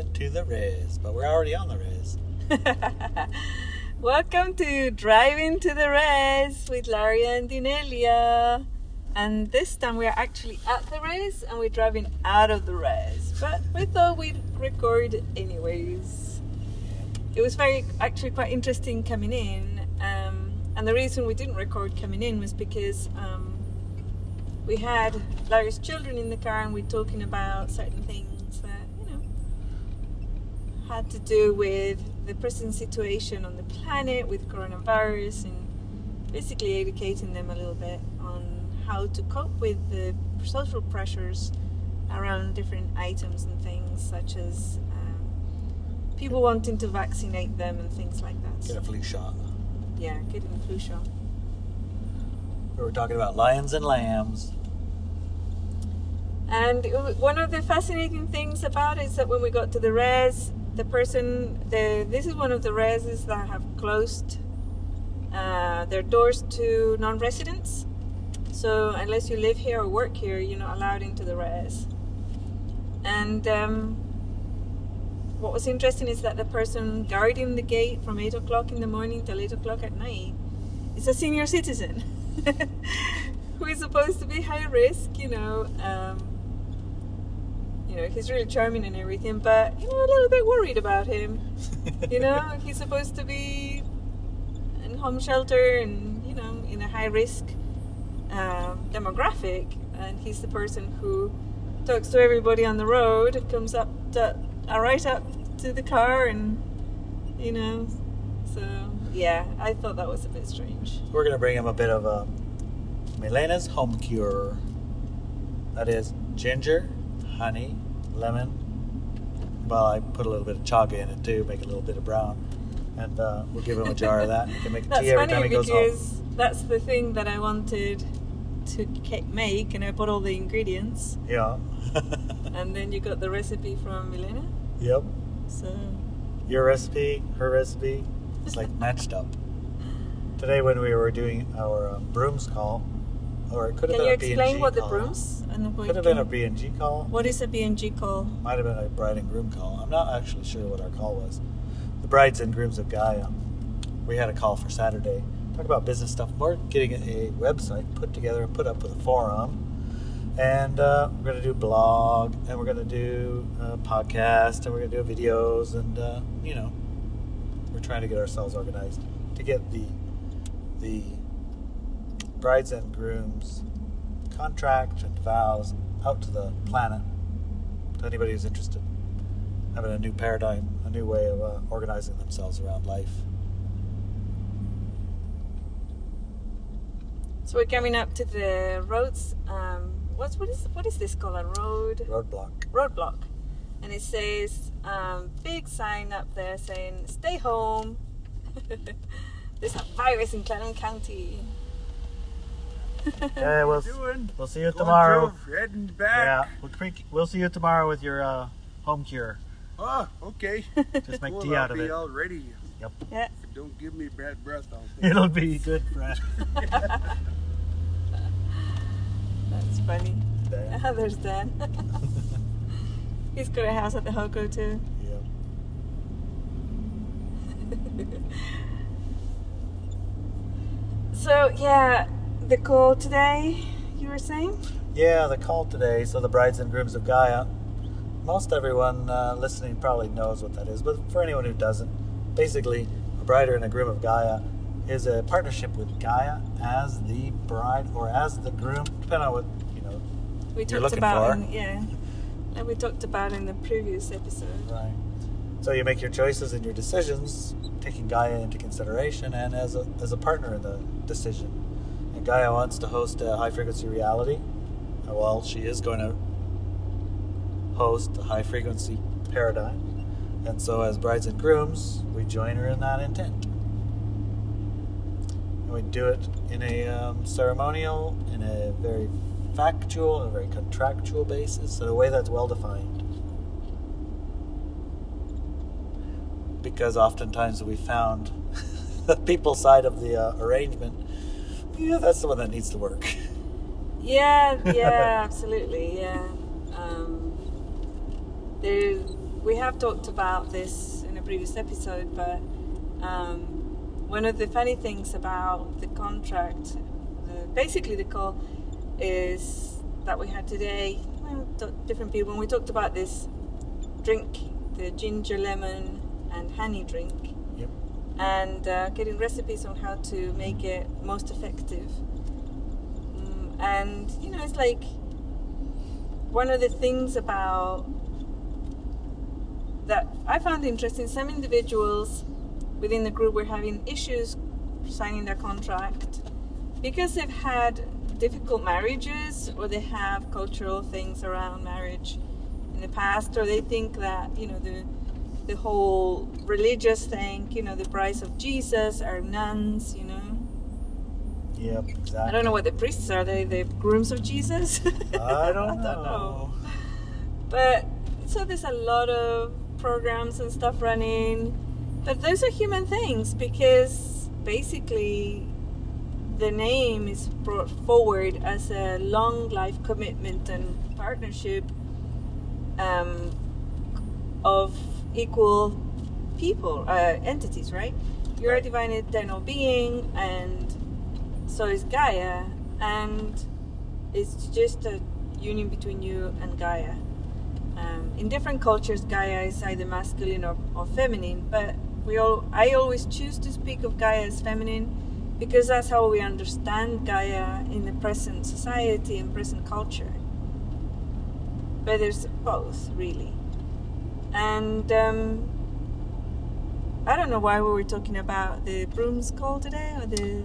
driving to the res, but we're already on the res. Welcome to Driving to the Res with Larry and Dinelia. And this time we are actually at the res and we're driving out of the res. But we thought we'd record anyways. It was very, actually, quite interesting coming in. Um, and the reason we didn't record coming in was because um, we had Larry's children in the car and we're talking about certain things had to do with the present situation on the planet with coronavirus and basically educating them a little bit on how to cope with the social pressures around different items and things such as um, people wanting to vaccinate them and things like that. Get a flu shot. Yeah, getting the flu shot. We were talking about lions and lambs. And one of the fascinating things about it is that when we got to the res, the person, the this is one of the reses that have closed uh, their doors to non-residents. So unless you live here or work here, you're not allowed into the res. And um, what was interesting is that the person guarding the gate from eight o'clock in the morning till eight o'clock at night is a senior citizen who is supposed to be high risk, you know. Um, you know, he's really charming and everything, but you know, a little bit worried about him. You know, he's supposed to be in home shelter and you know in a high risk um, demographic, and he's the person who talks to everybody on the road, comes up to, uh, right up to the car, and you know, so yeah, I thought that was a bit strange. We're going to bring him a bit of a Milena's home cure. That is ginger, honey, lemon. Well, I put a little bit of chaga in it too, make a little bit of brown. And uh, we'll give him a jar of that. He can make That's tea every time he goes home. because that's the thing that I wanted to make, and I bought all the ingredients, Yeah. and then you got the recipe from Milena. yep. So Your recipe, her recipe, it's like matched up. Today, when we were doing our um, brooms call, or it could have can been you a explain what the call. brooms and the Could have been a B&G call. What is a B&G call? Might have been a bride and groom call. I'm not actually sure what our call was. The brides and grooms of Gaia. We had a call for Saturday. Talk about business stuff. We're getting a website put together and put up with a forum. And uh, we're going to do blog, and we're going to do a podcast, and we're going to do videos, and uh, you know, we're trying to get ourselves organized to get the the brides and grooms contract and vows out to the planet to anybody who's interested having a new paradigm a new way of uh, organizing themselves around life So we're coming up to the roads. Um, what's what is what is this called? A road roadblock roadblock, and it says um, big sign up there saying "Stay home." There's a virus in Clallam County. yeah we'll, we'll see you Going tomorrow through, Heading yeah we'll, pre- we'll see you tomorrow with your uh, home cure Oh, okay. just make well, tea I'll out of be it all ready. yep Yeah. Don't give me bad breath. I'll it'll be good Brad. That's funny. Dan. There's Dan. He's got a house at the Hoko too. Yep. So yeah, the call today. You were saying? Yeah, the call today. So the brides and grooms of Gaia. Most everyone uh, listening probably knows what that is, but for anyone who doesn't, basically, a bride and a groom of Gaia is a partnership with Gaia as the bride or as the groom, depending on what you know. We You're talked about in, yeah, and we talked about in the previous episode. Right. So you make your choices and your decisions, taking Gaia into consideration, and as a as a partner in the decision. And Gaia wants to host a high frequency reality. Uh, Well, she is going to host a high frequency paradigm, and so as brides and grooms, we join her in that intent. And we do it in a um, ceremonial, in a very factual, and a very contractual basis, in a way that's well defined. because oftentimes we found the people side of the uh, arrangement. Yeah, that's the one that needs to work. Yeah, yeah, absolutely, yeah. Um, there, we have talked about this in a previous episode, but um, one of the funny things about the contract, the, basically the call, is that we had today. Different people. When we talked about this drink, the ginger lemon and honey drink. And uh, getting recipes on how to make it most effective. Mm, and you know, it's like one of the things about that I found interesting. Some individuals within the group were having issues signing their contract because they've had difficult marriages or they have cultural things around marriage in the past or they think that you know the the whole religious thing you know the price of jesus our nuns you know Yep. Exactly. i don't know what the priests are they the grooms of jesus I don't know. but so there's a lot of programs and stuff running but those are human things because basically the name is brought forward as a long life commitment and partnership um, of equal people, uh, entities, right? You're a divine eternal being, and so is Gaia, and it's just a union between you and Gaia. Um, in different cultures, Gaia is either masculine or, or feminine, but we all I always choose to speak of Gaia as feminine because that's how we understand Gaia in the present society and present culture. But there's both, really. And um, I don't know why we were talking about the brooms call today, or the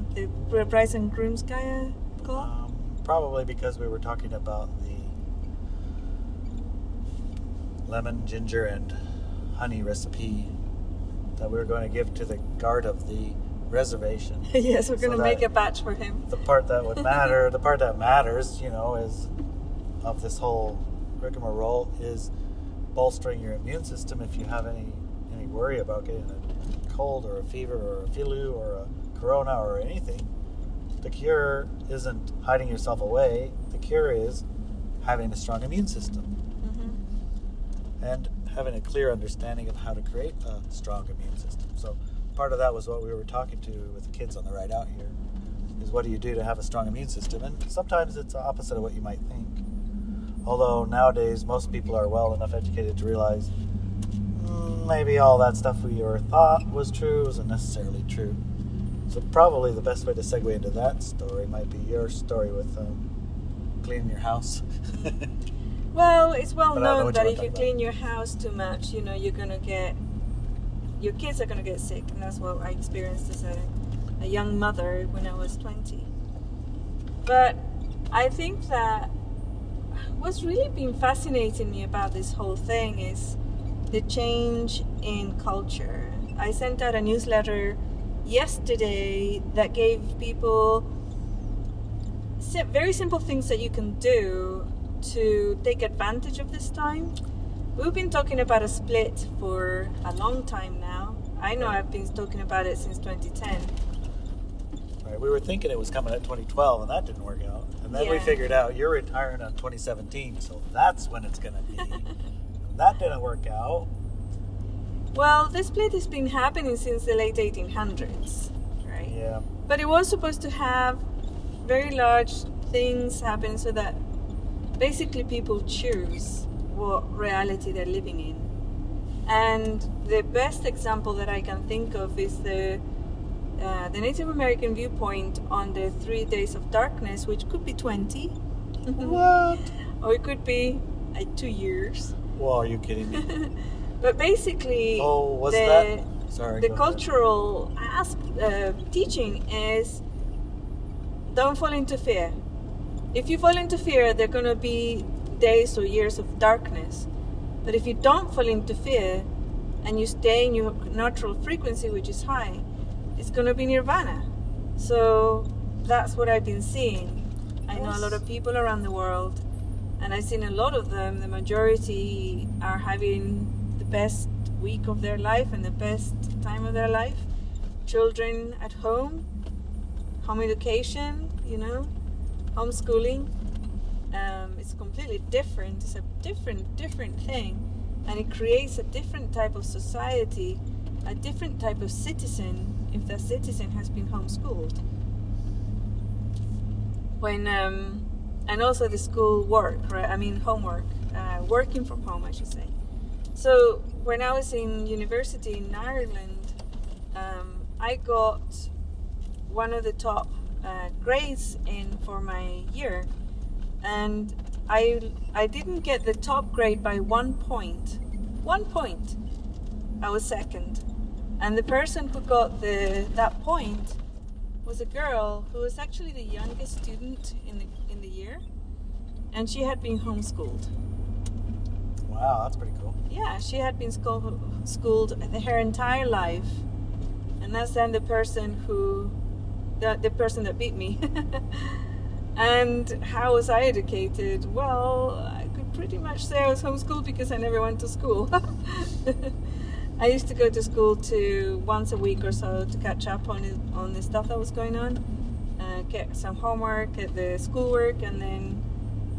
the brides and grooms Gaia call. Um, probably because we were talking about the lemon, ginger, and honey recipe that we were going to give to the guard of the reservation. yes, we're So gonna make a batch for him. the part that would matter, the part that matters, you know, is of this whole rigmarole is bolstering your immune system if you have any any worry about getting a cold or a fever or a flu or a corona or anything. The cure isn't hiding yourself away. The cure is having a strong immune system hmm and having a clear understanding of how to create a strong immune system. So part of that was what we were talking to with the kids on the ride out here is what do you do to have a strong immune system? And sometimes it's the opposite of what you might think. Although nowadays most people are well enough educated to realize mm, maybe all that stuff we were thought was true isn't necessarily true. So probably the best way to segue into that story might be your story with um, cleaning your house. Well, it's well But I don't know known that if you talk clean your house too much, you know, you're gonna get your kids are gonna get sick, and that's what I experienced as a, a young mother when I was 20. But I think that what's really been fascinating me about this whole thing is the change in culture. I sent out a newsletter yesterday that gave people very simple things that you can do to take advantage of this time. We've been talking about a split for a long time now. I know I've been talking about it since 2010. Right, we were thinking it was coming at 2012, and that didn't work out. And then we figured out you're retiring on 2017, so that's when it's going to be. And that didn't work out. Well, this split has been happening since the late 1800s, right? Yeah, But it was supposed to have very large things happen so that basically people choose what reality they're living in. And the best example that I can think of is the uh, the Native American viewpoint on the three days of darkness, which could be 20, what? or it could be uh, two years. Well, are you kidding me? but basically, Oh, was the, that? Sorry. the cultural asp- uh, teaching is don't fall into fear. If you fall into fear, there are going to be days or years of darkness. But if you don't fall into fear and you stay in your natural frequency, which is high, it's going to be nirvana. So that's what I've been seeing. I know a lot of people around the world, and I've seen a lot of them. The majority are having the best week of their life and the best time of their life. Children at home, home education, you know, homeschooling. Um, it's completely different. It's a different, different thing. and it creates a different type of society, a different type of citizen if that citizen has been homeschooled. When um, and also the school work, right? I mean homework, uh, working from home, I should say. So when I was in university in Ireland, um, I got one of the top uh, grades in for my year, and I I didn't get the top grade by one point. One point. I was second, and the person who got the that point was a girl who was actually the youngest student in the in the year, and she had been homeschooled. Wow, that's pretty cool. Yeah, she had been school, schooled her entire life, and that's then the person who, the, the person that beat me. and how was I educated? Well, I could pretty much say I was homeschooled because I never went to school. I used to go to school to once a week or so to catch up on on the stuff that was going on, uh, get some homework, get the schoolwork, and then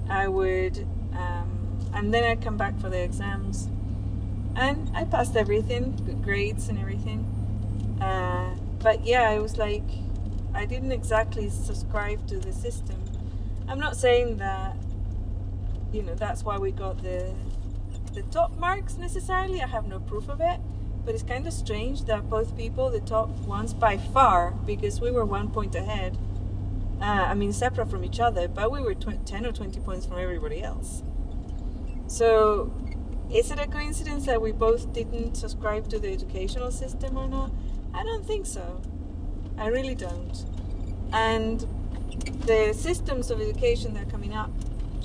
I would, um, and then I'd come back for the exams, and I passed everything, good grades and everything. Uh, but yeah, it was like I didn't exactly subscribe to the system. I'm not saying that you know that's why we got the the top marks necessarily. I have no proof of it, but it's kind of strange that both people, the top ones by far, because we were one point ahead. Uh, I mean, separate from each other, but we were tw- 10 or 20 points from everybody else. So, is it a coincidence that we both didn't subscribe to the educational system or not? I don't think so. I really don't. And the systems of education that are coming up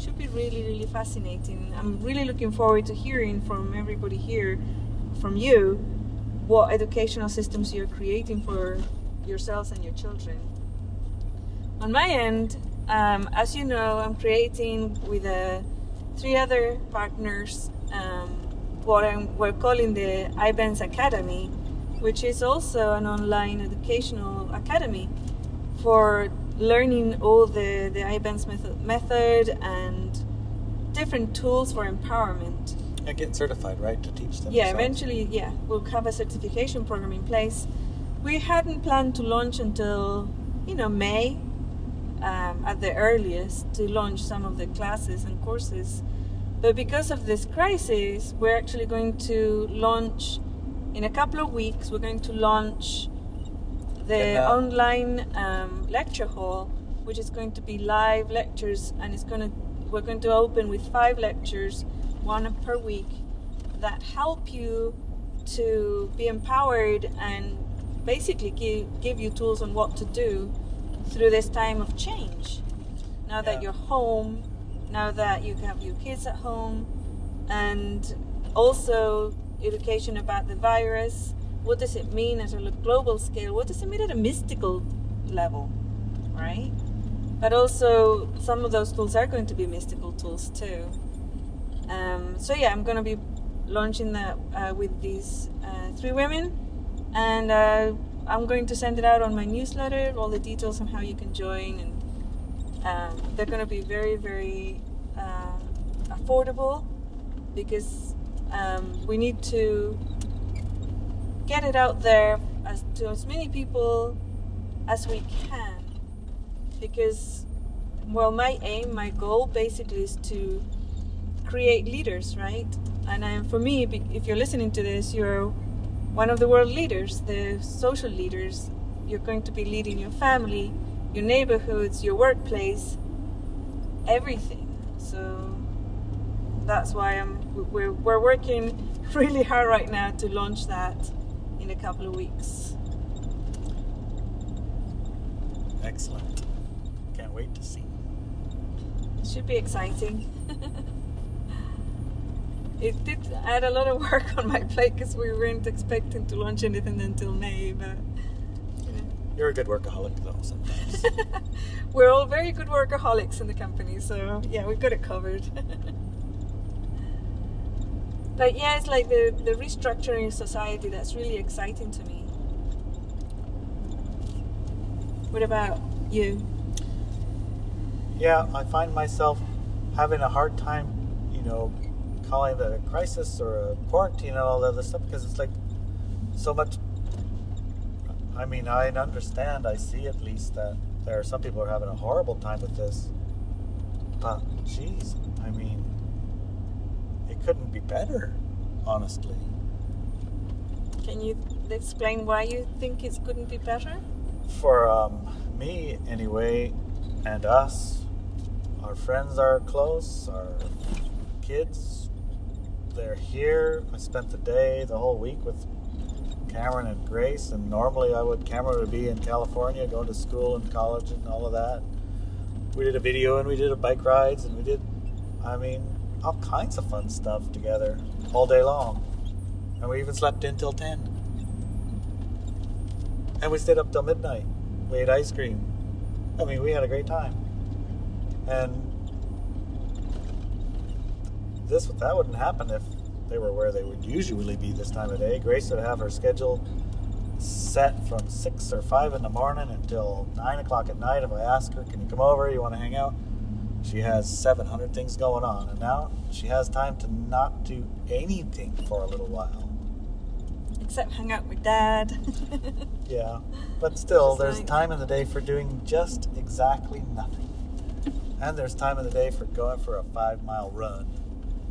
should be really, really fascinating. I'm really looking forward to hearing from everybody here, from you, what educational systems you're creating for yourselves and your children. On my end, um, as you know, I'm creating with uh, three other partners um, what I'm, we're calling the IBENS Academy, which is also an online educational academy for learning all the, the IBENS method, method and different tools for empowerment. And get certified, right, to teach them. Yeah, themselves. eventually, yeah, we'll have a certification program in place. We hadn't planned to launch until, you know, May um, at the earliest to launch some of the classes and courses. But because of this crisis, we're actually going to launch in a couple of weeks. We're going to launch the Yeah. online um, lecture hall, which is going to be live lectures, and it's going to we're going to open with five lectures, one per week, that help you to be empowered and basically give, give you tools on what to do through this time of change. Now that you're home, now that you have your kids at home, and also education about the virus. What does it mean at a global scale? What does it mean at a mystical level, right? But also, some of those tools are going to be mystical tools too. Um, so yeah, I'm going to be launching that uh, with these uh, three women, and uh, I'm going to send it out on my newsletter. All the details on how you can join, and um, they're going to be very, very uh, affordable because um, we need to get it out there as to as many people as we can. Because well my aim my goal basically is to create leaders right? And um, for me if you're listening to this you're one of the world leaders the social leaders. You're going to be leading your family your neighborhoods your workplace everything. So that's why I'm we're, we're working really hard right now to launch that in a couple of weeks Excellent. Can't wait to see. should be exciting it did add a lot of work on my plate because we weren't expecting to launch anything until May but you know, You're a good workaholic, though, sometimes. we're all very good workaholics in the company so yeah we've got it covered but yeah it's like the, the restructuring of society that's really exciting to me what about you yeah, I find myself having a hard time, you know, calling it a crisis or a quarantine and all that other stuff because it's like so much. I mean, I understand. I see at least that there are some people who are having a horrible time with this. But, jeez, I mean, couldn't be better, honestly. Can you explain why you think it couldn't be better? For um, me, anyway, and us, our friends are close, our kids, they're here. I spent the day, the whole week with Cameron and Grace, and normally I would, Cameron would be in California going to school and college and all of that. We did a video and we did a bike rides and we did, I mean, all kinds of fun stuff together all day long. And we even slept in till 10. And we stayed up till midnight. We ate ice cream. I mean, we had a great time. And this that wouldn't happen if they were where they would usually be this time of day. Grace would have her schedule set from six or five in the morning until nine o'clock at night. If I ask her, "Can you come over? You want to hang out?" She has 700 things going on, and now she has time to not do anything for a little while. Except hang out with dad. Yeah, but still, there's like- time in the day for doing just exactly nothing. And there's time in the day for going for a five mile run.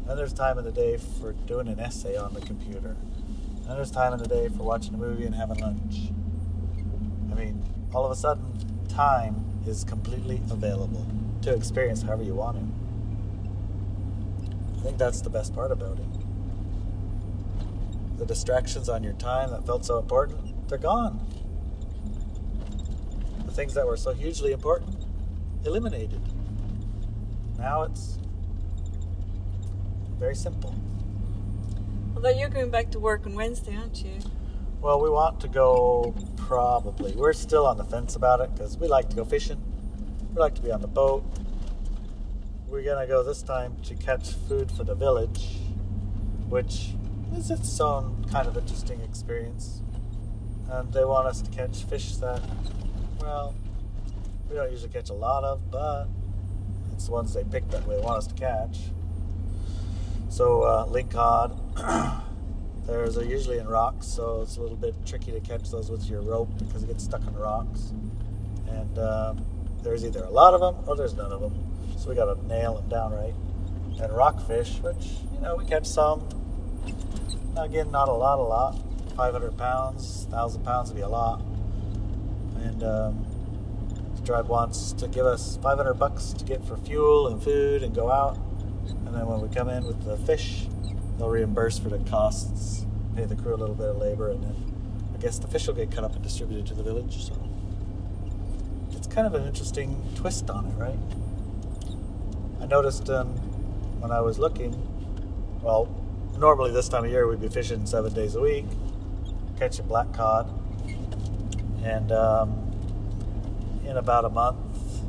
And there's time in the day for doing an essay on the computer. And there's time in the day for watching a movie and having lunch. I mean, all of a sudden, time is completely available to experience however you want to. I think that's the best part about it. The distractions on your time that felt so important, they're gone. The things that were so hugely important, eliminated. Now it's very simple. Although you're going back to work on Wednesday, aren't you? Well, we want to go probably. We're still on the fence about it because we like to go fishing. We like to be on the boat. We're gonna go this time to catch food for the village, which is its own kind of interesting experience. And they want us to catch fish that, well, we don't usually catch a lot of, but it's the ones they pick that they want us to catch. So, uh, lingcod. Theirs are usually in rocks, so it's a little bit tricky to catch those with your rope because it gets stuck in rocks. And um, there's either a lot of them or there's none of them. So we got to nail them down right. And rockfish, which, you know, we catch some. Again, not a lot, a lot. 500 pounds, 1,000 pounds would be a lot. And um, tribe wants to give us 500 bucks to get for fuel and food and go out. And then when we come in with the fish, they'll reimburse for the costs, pay the crew a little bit of labor, and then I guess the fish will get cut up and distributed to the village. So kind of an interesting twist on it, right? I noticed um, when I was looking, well, normally this time of year we'd be fishing seven days a week, catching black cod, and um, in about a month,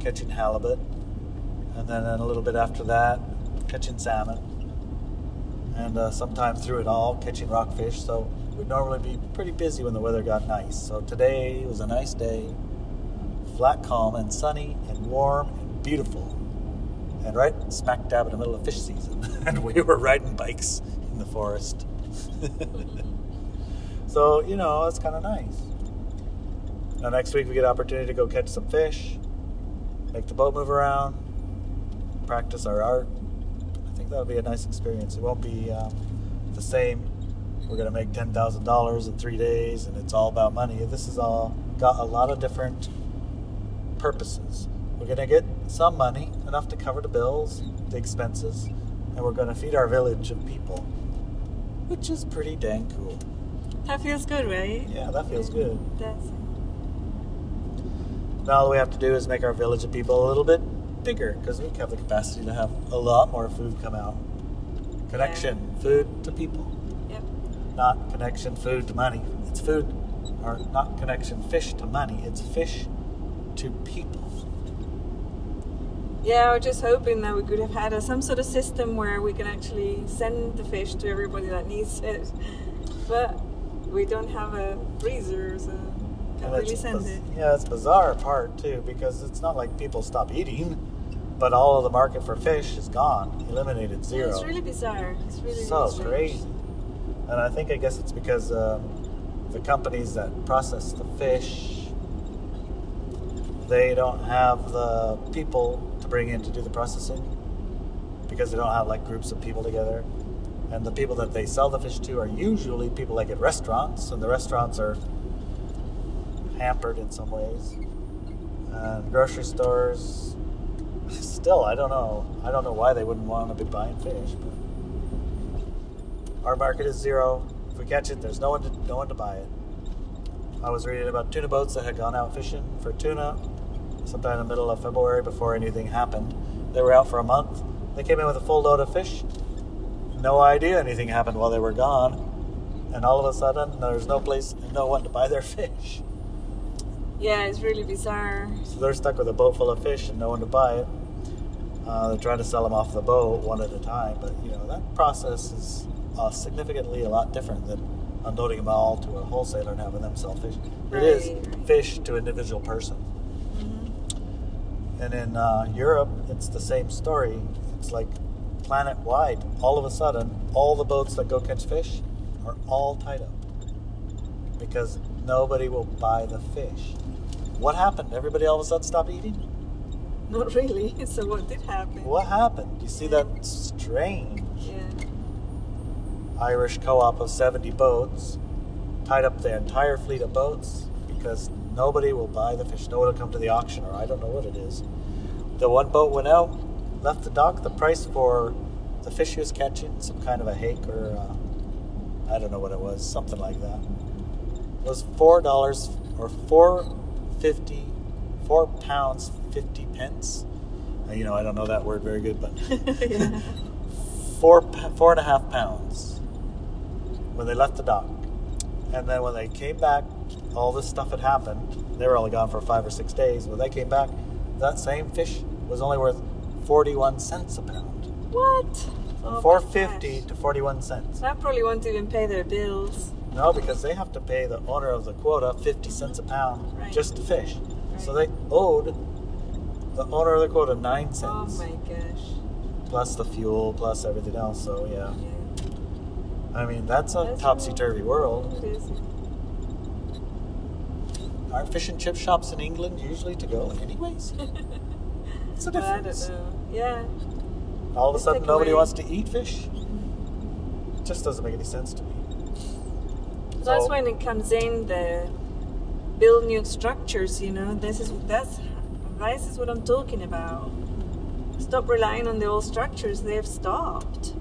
catching halibut, and then a little bit after that, catching salmon, and uh, sometime through it all, catching rockfish. So we'd normally be pretty busy when the weather got nice. So today was a nice day, flat, calm, and sunny, and warm, and beautiful, and right smack dab in the middle of fish season. and we were riding bikes in the forest. so you know, it's kind of nice. Now next week we get an opportunity to go catch some fish, make the boat move around, practice our art. I think that'll be a nice experience. It won't be um, the same. We're gonna make ten thousand dollars in three days, and it's all about money. This is all got a lot of different purposes. We're gonna get some money, enough to cover the bills, the expenses, and we're gonna feed our village of people, which is pretty dang cool. That feels good, right? Yeah, that feels good. That's Now all we have to do is make our village of people a little bit bigger because we have the capacity to have a lot more food come out. Connection, food to people, yep. not connection, food to money. It's food, or not connection, fish to money. It's fish to people. Yeah, I was just hoping that we could have had a, some sort of system where we can actually send the fish to everybody that needs it. But we don't have a freezer, so can't really send it. Yeah, it's bizarre part too because it's not like people stop eating. but all of the market for fish is gone, eliminated zero. It's really bizarre. It's really, so really crazy. And I think I guess it's because um, the companies that process the fish, they don't have the people to bring in to do the processing because they don't have like groups of people together. And the people that they sell the fish to are usually people like at restaurants, and the restaurants are hampered in some ways. Grocery stores, still, I don't know. I don't know why they wouldn't want to be buying fish. But our market is zero. If we catch it, there's no one to, no one to buy it. I was reading about tuna boats that had gone out fishing for tuna sometime in the middle of February before anything happened. They were out for a month. They came in with a full load of fish. No idea anything happened while they were gone. And all of a sudden, there's no place, no one to buy their fish. Yeah, it's really bizarre. So they're stuck with a boat full of fish and no one to buy it. Uh, they're trying to sell them off the boat one at a time, but you know that process is uh, significantly a lot different than unloading them all to a wholesaler and having them sell fish. Right, it is fish to an individual person. And in uh, Europe, it's the same story. It's like planet wide. All of a sudden, all the boats that go catch fish are all tied up because nobody will buy the fish. What happened? Everybody all of a sudden stopped eating? Not really. So what did happen? What happened? You see that strange Yeah. Irish co-op of 70 boats tied up the entire fleet of boats because nobody will buy the fish. No one will come to the auction, or I don't know what it is. The one boat went out, left the dock. The price for the fish he was catching, some kind of a hake or uh, I don't know what it was, something like that, was four dollars or four fifty, four pounds fifty pence. Uh, you know, I don't know that word very good, but yeah. four four and a half pounds when they left the dock, and then when they came back, all this stuff had happened. They were only gone for five or six days. When they came back, that same fish was only worth forty-one cents a pound. What? Oh, Four my fifty gosh. to forty-one cents. I probably won't even pay their bills. No, because they have to pay the owner of the quota fifty cents a pound Right. just to fish. So they owed the owner of the quota 9 cents Oh my gosh. plus the fuel plus everything else. So yeah, Yeah. I mean that's a topsy-turvy world. It is. Aren't fish and chip shops in England usually to go anyways? What's the Well, I difference? don't know. Yeah. All of a sudden nobody away- wants to eat fish? It just doesn't make any sense to me. That's when it comes in the build new structures. You know, this is that's this is what I'm talking about. Stop relying on the old structures; they've stopped.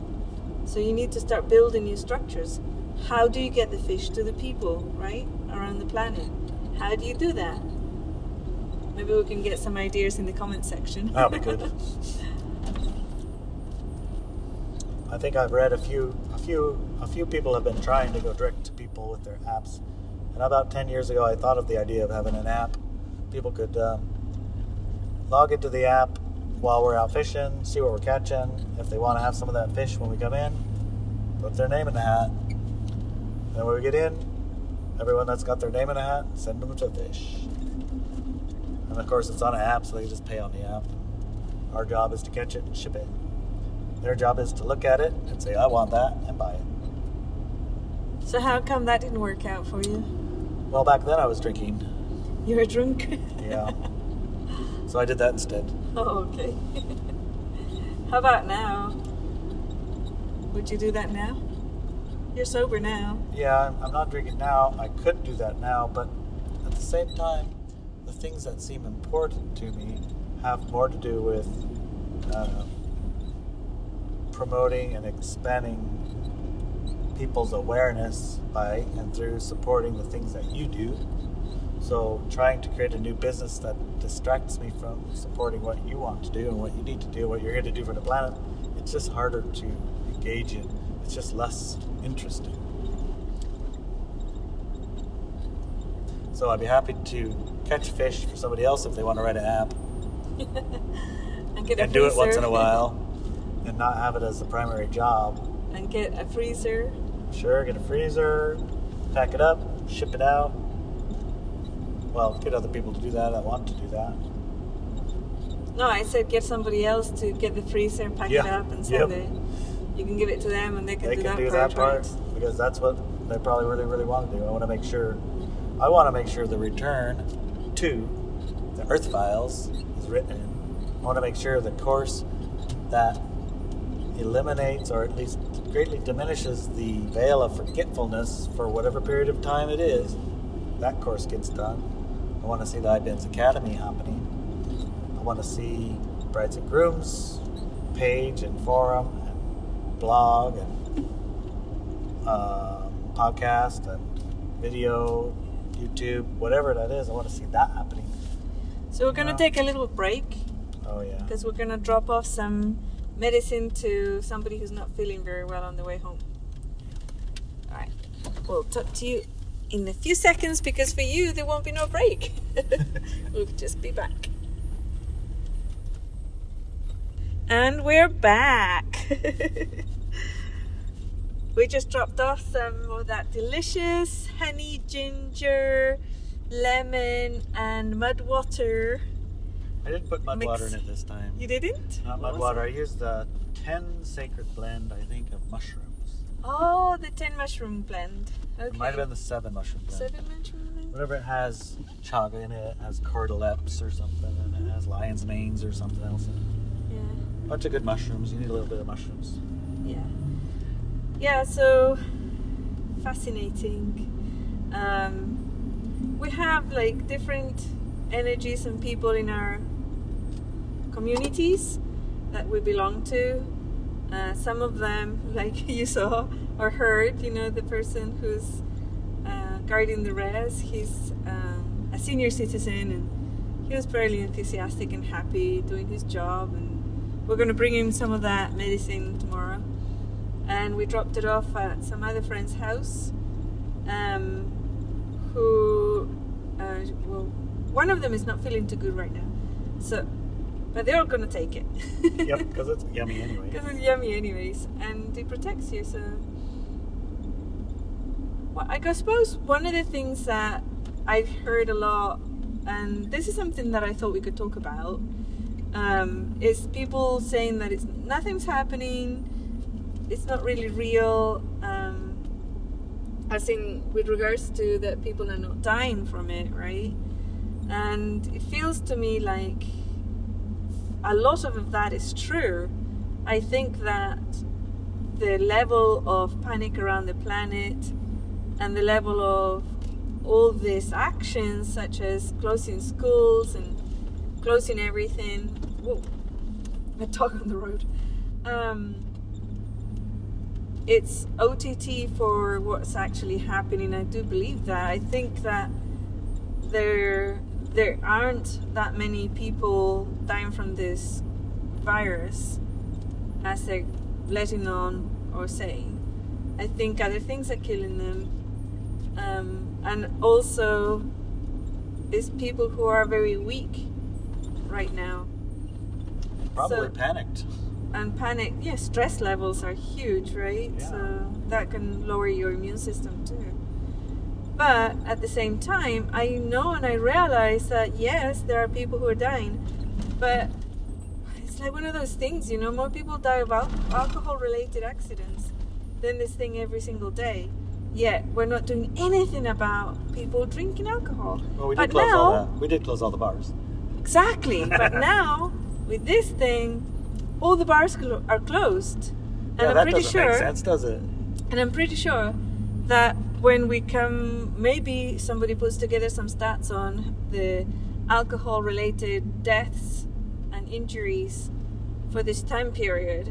So you need to start building new structures. How do you get the fish to the people, right, around the planet? How do you do that? Maybe we can get some ideas in the comment section. That'll be good. I think I've read a few, a few, a few people have been trying to go direct to people with their apps. And about ten years ago, I thought of the idea of having an app. People could um, log into the app while we're out fishing, see what we're catching. If they want to have some of that fish when we come in, put their name in the hat. Then when we get in, everyone that's got their name in a hat, send them to fish. And of course, it's on an app, so they just pay on the app. Our job is to catch it and ship it. Their job is to look at it and say, I want that, and buy it. So how come that didn't work out for you? Well, back then I was drinking. You were drunk. Yeah. So I did that instead. Oh, okay. How about now? Would you do that now? You're sober now. Yeah, I'm- not drinking now. I could do that now, but at the same time, the things that seem important to me have more to do with uh, promoting and expanding people's awareness by and through supporting the things that you do. So, trying to create a new business that distracts me from supporting what you want to do and what you need to do, what you're here to do for the planet, it's just harder to engage in. It's just less interesting. So I'd be happy to catch fish for somebody else if they want to write an app and get a and do it once in a while and not have it as the primary job. And get a freezer. Sure, get a freezer, pack it up, ship it out. Well, get other people to do that that want to do that. No, I said get somebody else to get the freezer, pack it up, and send Yep. it. You can give it to them, and they can they do can that do part. that part because that's what they probably really, really want to do. I want to make sure. I want to make sure the return to the Earth Files is written. I want to make sure the course that eliminates or at least greatly diminishes the veil of forgetfulness for whatever period of time it is, that course gets done. I want to see the IBENS Academy happening. I want to see Brides and Grooms page and forum blog and um, podcast and video, YouTube, whatever that is. I want to see that happening. So we're gonna Yeah. take a little break Oh yeah. because we're gonna drop off some medicine to somebody who's not feeling very well on the way home. All right, we'll talk to you in a few seconds because for you there won't be no break. we'll just be back. And we're back. we just dropped off some of that delicious honey ginger, lemon, and mud water. I didn't put mud Mix. water in it this time. You didn't? Not mud water. I used the 10 sacred blend, I think, of mushrooms. Oh, the 10 mushroom blend. Okay. It might have been the 7 mushroom blend. Seven mushroom blend? Whatever it has chaga in it, it has cordyceps or something, and it has lion's manes or something else. in it. Bunch of good mushrooms. You need a little bit of mushrooms. Yeah. Yeah, so fascinating. Um, we have like different energies and people in our communities that we belong to. Uh, some of them, like you saw or heard, you know, the person who's uh, guarding the res, he's um, a senior citizen and he was fairly enthusiastic and happy doing his job. And we're going to bring him some of that medicine tomorrow. And we dropped it off at some other friend's house um, who, uh, well, one of them is not feeling too good right now. So, but they're all going to take it. yep, because it's yummy anyway. Because it's yummy, anyways, and it protects you. So, well, I suppose one of the things that I've heard a lot, and this is something that I thought we could talk about, um, is people saying that it's nothing's happening, it's not really real. Um, as in, with regards to that people are not dying from it, right? And it feels to me like a lot of that is true. I think that the level of panic around the planet and the level of all these actions, such as closing schools and closing everything. Whoa, a dog on the road. Um, it's OTT for what's actually happening. I do believe that. I think that there there aren't that many people dying from this virus as they're letting on or saying. I think other things are killing them, um, and also is people who are very weak right now Probably So- panicked. and panic. Yeah, stress levels are huge, right? Yeah. So that can lower your immune system too. But at the same time, I know and I realize that yes, there are people who are dying, but it's like one of those things, you know. More people die of al- alcohol-related accidents than this thing every single day. Yet we're not doing anything about people drinking alcohol. Well, we but did close now, all that. We did close all the bars. Exactly. But now, with this thing, all the bars clo- are closed. And yeah, I'm that pretty doesn't sure make sense, does it? and I'm pretty sure that when we come maybe somebody puts together some stats on the alcohol related deaths and injuries for this time period,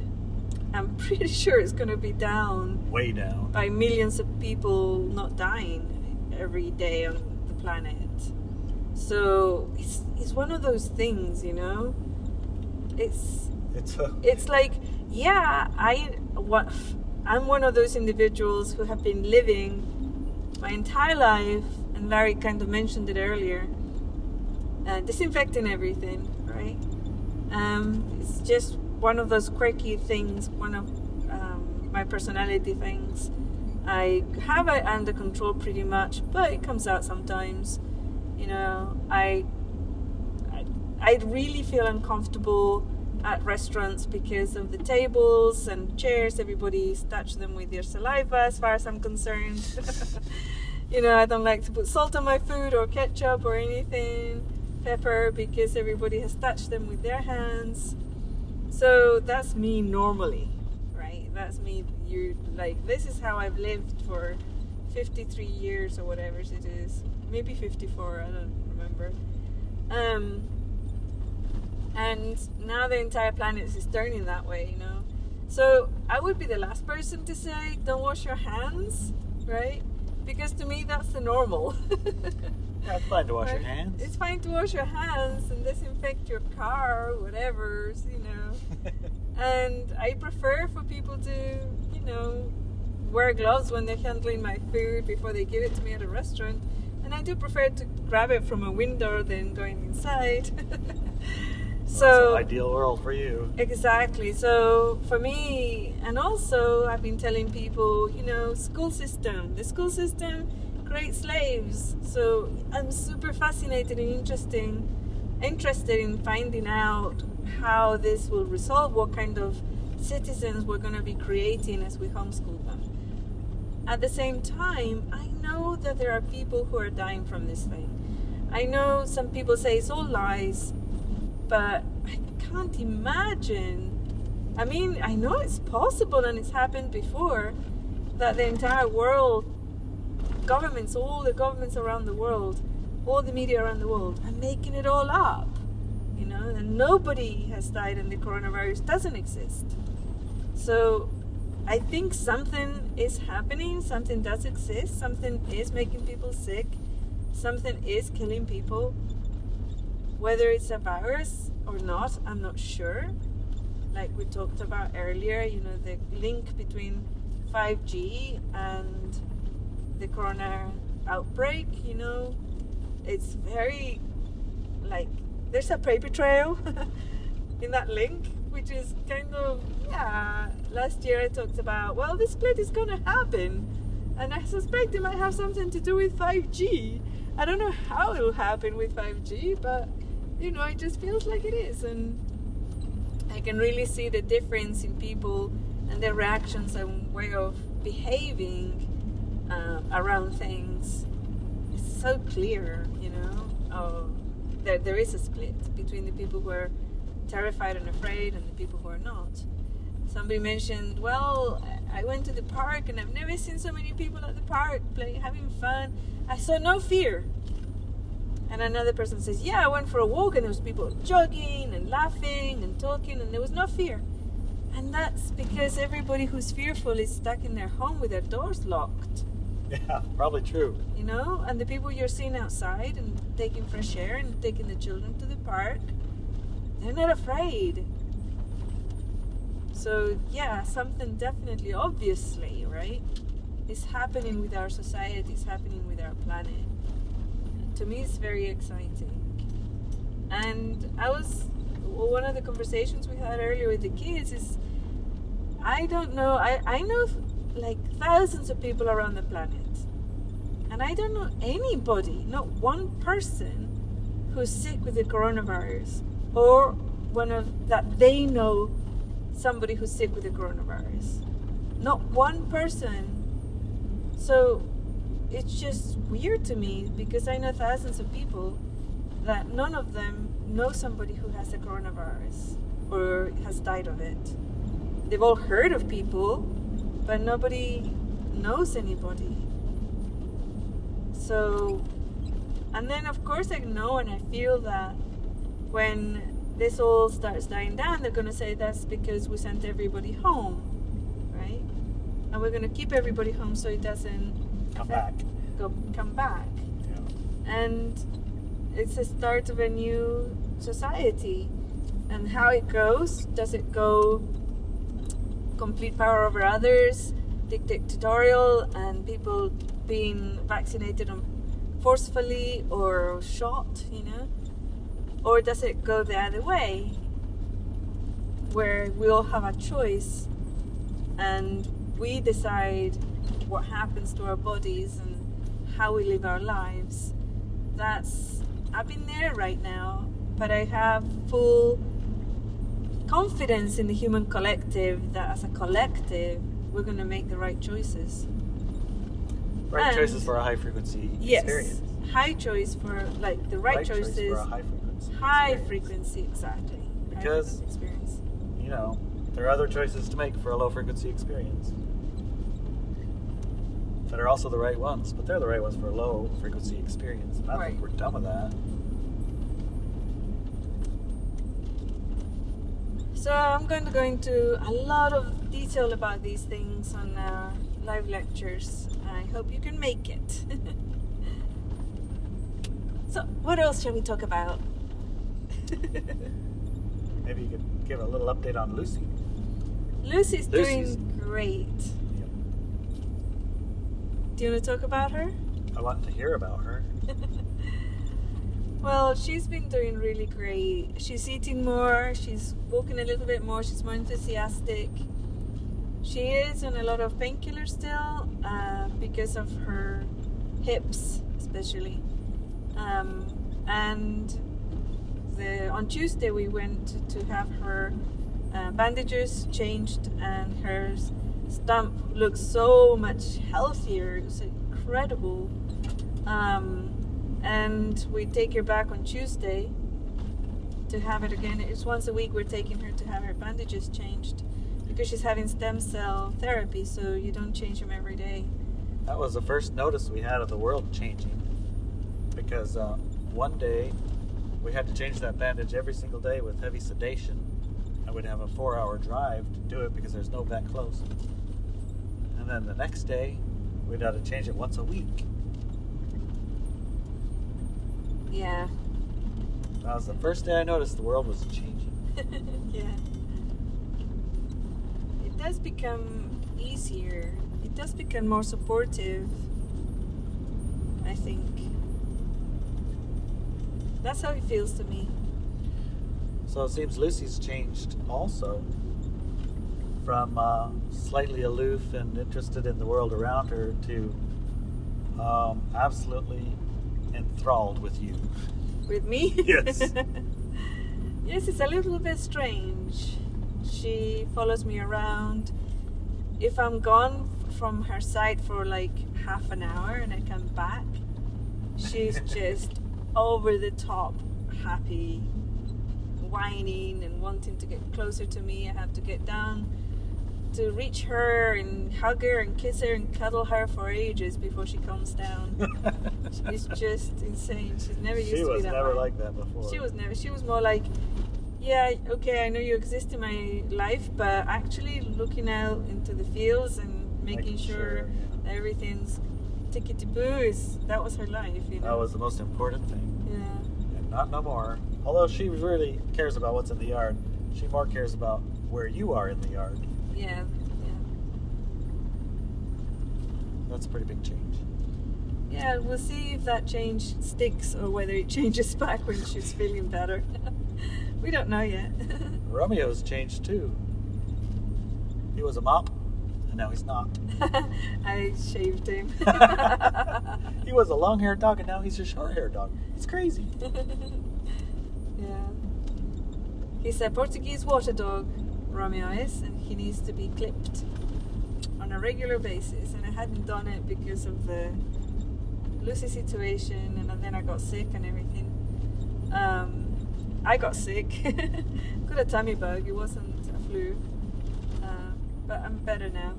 I'm pretty sure it's gonna be down Way down. by millions of people not dying every day on the planet. So it's it's one of those things, you know. It's It's a, it's like yeah, I what I'm one of those individuals who have been living my entire life, and Larry kind of mentioned it earlier, uh, disinfecting everything, right? Um, it's just one of those quirky things, one of um, my personality things. I have it under control pretty much, but it comes out sometimes. You know, I, I really feel uncomfortable at restaurants because of the tables and chairs. Everybody's touched them with their saliva, as far as I'm concerned. you know, I don't like to put salt on my food or ketchup or anything, pepper, because everybody has touched them with their hands. So that's me normally, right? That's me. You like this is how I've lived for 53 years or whatever it is. Maybe 54. I don't remember. Um, and now the entire planet is turning that way, you know. So I would be the last person to say, don't wash your hands, right? Because to me, that's the normal. Yeah, it's fine to wash your hands. It's fine to wash your hands and disinfect your car, whatever, you know. and I prefer for people to, you know, wear gloves when they're handling my food before they give it to me at a restaurant. And I do prefer to grab it from a window than going inside. So ideal world for you. Exactly. So for me, and also I've been telling people, you know, school system. The school system creates slaves. So I'm super fascinated and interesting, interested in finding out how this will resolve. What kind of citizens we're going to be creating as we homeschool them. At the same time, I know that there are people who are dying from this thing. I know some people say it's all lies, but I can't imagine. I mean, I know it's possible and it's happened before that the entire world, governments, all the governments around the world, all the media around the world are making it all up. You know, and nobody has died and the coronavirus doesn't exist. So I think something is happening, something does exist, something is making people sick, something is killing people. Whether it's a virus or not, I'm not sure. Like we talked about earlier, you know, the link between 5G and the corona outbreak, you know, it's very like there's a paper trail in that link, which is kind of yeah. Last year I talked about well, this split is gonna happen, and I suspect it might have something to do with 5G. I don't know how it'll happen with 5G, but you know, it just feels like it is, and I can really see the difference in people and their reactions and way of behaving uh, around things. It's so clear, you know. Oh, there there is a split between the people who are terrified and afraid and the people who are not. Somebody mentioned, well, I went to the park and I've never seen so many people at the park playing, having fun. I saw no fear. And another person says, yeah, I went for a walk and there was people jogging and laughing and talking and there was no fear. And that's because everybody who's fearful is stuck in their home with their doors locked Yeah, probably true. you know and the people you're seeing outside and taking fresh air and taking the children to the park they're not afraid so yeah something definitely obviously right is happening with our society is happening with our planet to me it's very exciting and i was one of the conversations we had earlier with the kids is i don't know i, I know like thousands of people around the planet and I don't know anybody, not one person, who's sick with the coronavirus or one of that they know somebody who's sick with the coronavirus. Not one person. So it's just weird to me because I know thousands of people that none of them know somebody who has the coronavirus or has died of it. They've all heard of people, but nobody knows anybody. So, and then of course I know and I feel that when this all starts dying down, they're going to say that's because we sent everybody home, right? And we're going to keep everybody home so it doesn't Come back. go come back. Yeah. And it's the start of a new society. And how it goes, does it go complete power over others, dictatorial, and people being vaccinated on forcefully or shot, you know? Or does it go the other way, where we all have a choice and we decide what happens to our bodies and how we live our lives? That's, I've been there right now, but I have full confidence in the human collective that as a collective we're going to make the right choices. Right And- choices for a high frequency Yes, experience. high choice for like the right, choice choices, for a high frequency. high experience. frequency exactly. Because- frequency experience. You know, there are other choices to make for a low frequency experience. That are also the right ones, but they're the right ones for a low frequency experience. And I Right. think we're done with that. So I'm going to go into a lot of detail about these things on uh, live lectures. I hope you can make it. so, what else shall we talk about? Maybe you could give a little update on Lucy. Lucy's, Lucy's- doing great. Do you want to talk about her? I want to hear about her. Well, she's been doing really great. She's eating more, she's walking a little bit more, she's more enthusiastic. She is on a lot of painkillers still uh, because of her hips, especially. Um, and the, on Tuesday, we went to, to have her uh, bandages changed, and her stump looks so much healthier. It's incredible. Um, and we take her back on Tuesday to have it again. It's once a week we're taking her to have her bandages changed because she's having stem cell therapy, so you don't change them every day. That was the first notice we had of the world changing. Because uh, one day we had to change that bandage every single day with heavy sedation. And we'd have a four hour drive to do it because there's no vet close. And then the next day we'd have to change it once a week. Yeah. That was the first day I noticed the world was changing. yeah. It does become easier. It does become more supportive. I think. That's how it feels to me. So it seems Lucy's changed also from uh, slightly aloof and interested in the world around her to um, absolutely enthralled with you. With me? Yes. yes, it's a little bit strange. She follows me around. If I'm gone from her side for like half an hour and I come back, she's just over the top happy, whining and wanting to get closer to me. I have to get down to reach her and hug her and kiss her and cuddle her for ages before she calms down. She's just insane. She's never used she to be that. She was never like that before. She was never. She was more like, yeah, okay, I know you exist in my life, but actually looking out into the fields and making, Making sure, sure, yeah. everything's tickety boo is that was her life, you know. That was the most important thing. yeah. And not no more. Although she really cares about what's in the yard, she more cares about where you are in the yard. Yeah. Yeah. That's a pretty big change. Yeah, we'll see if that change sticks or whether it changes back when she's feeling better. we don't know yet. Romeo's changed too. He was a mop, and now he's not. I shaved him. he was a long haired dog, and now he's a short haired dog. It's crazy. yeah. He's a Portuguese water dog, Romeo is, and he needs to be clipped on a regular basis. And I hadn't done it because of the Lucy situation, and then I got sick and everything. Um, I got sick, got a tummy bug. It wasn't a flu, uh, but I'm better now.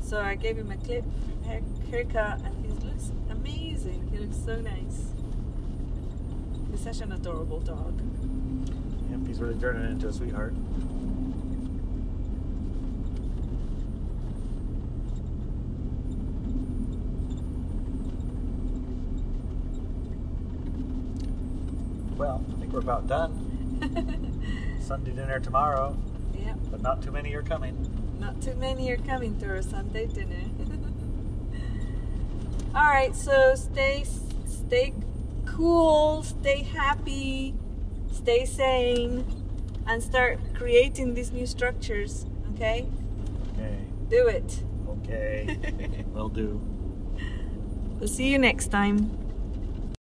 So I gave him a clip, hair, haircut, and he looks amazing. He looks so nice. He's such an adorable dog. Yep, he's really turning into a sweetheart. Well, I think we're about done. Sunday dinner tomorrow, yeah, but not too many are coming. not too many are coming to our Sunday dinner. All right, so stay stay cool, stay happy, stay sane, and start creating these new structures. Okay, Okay. do it. Okay. Will do. We'll see you next time.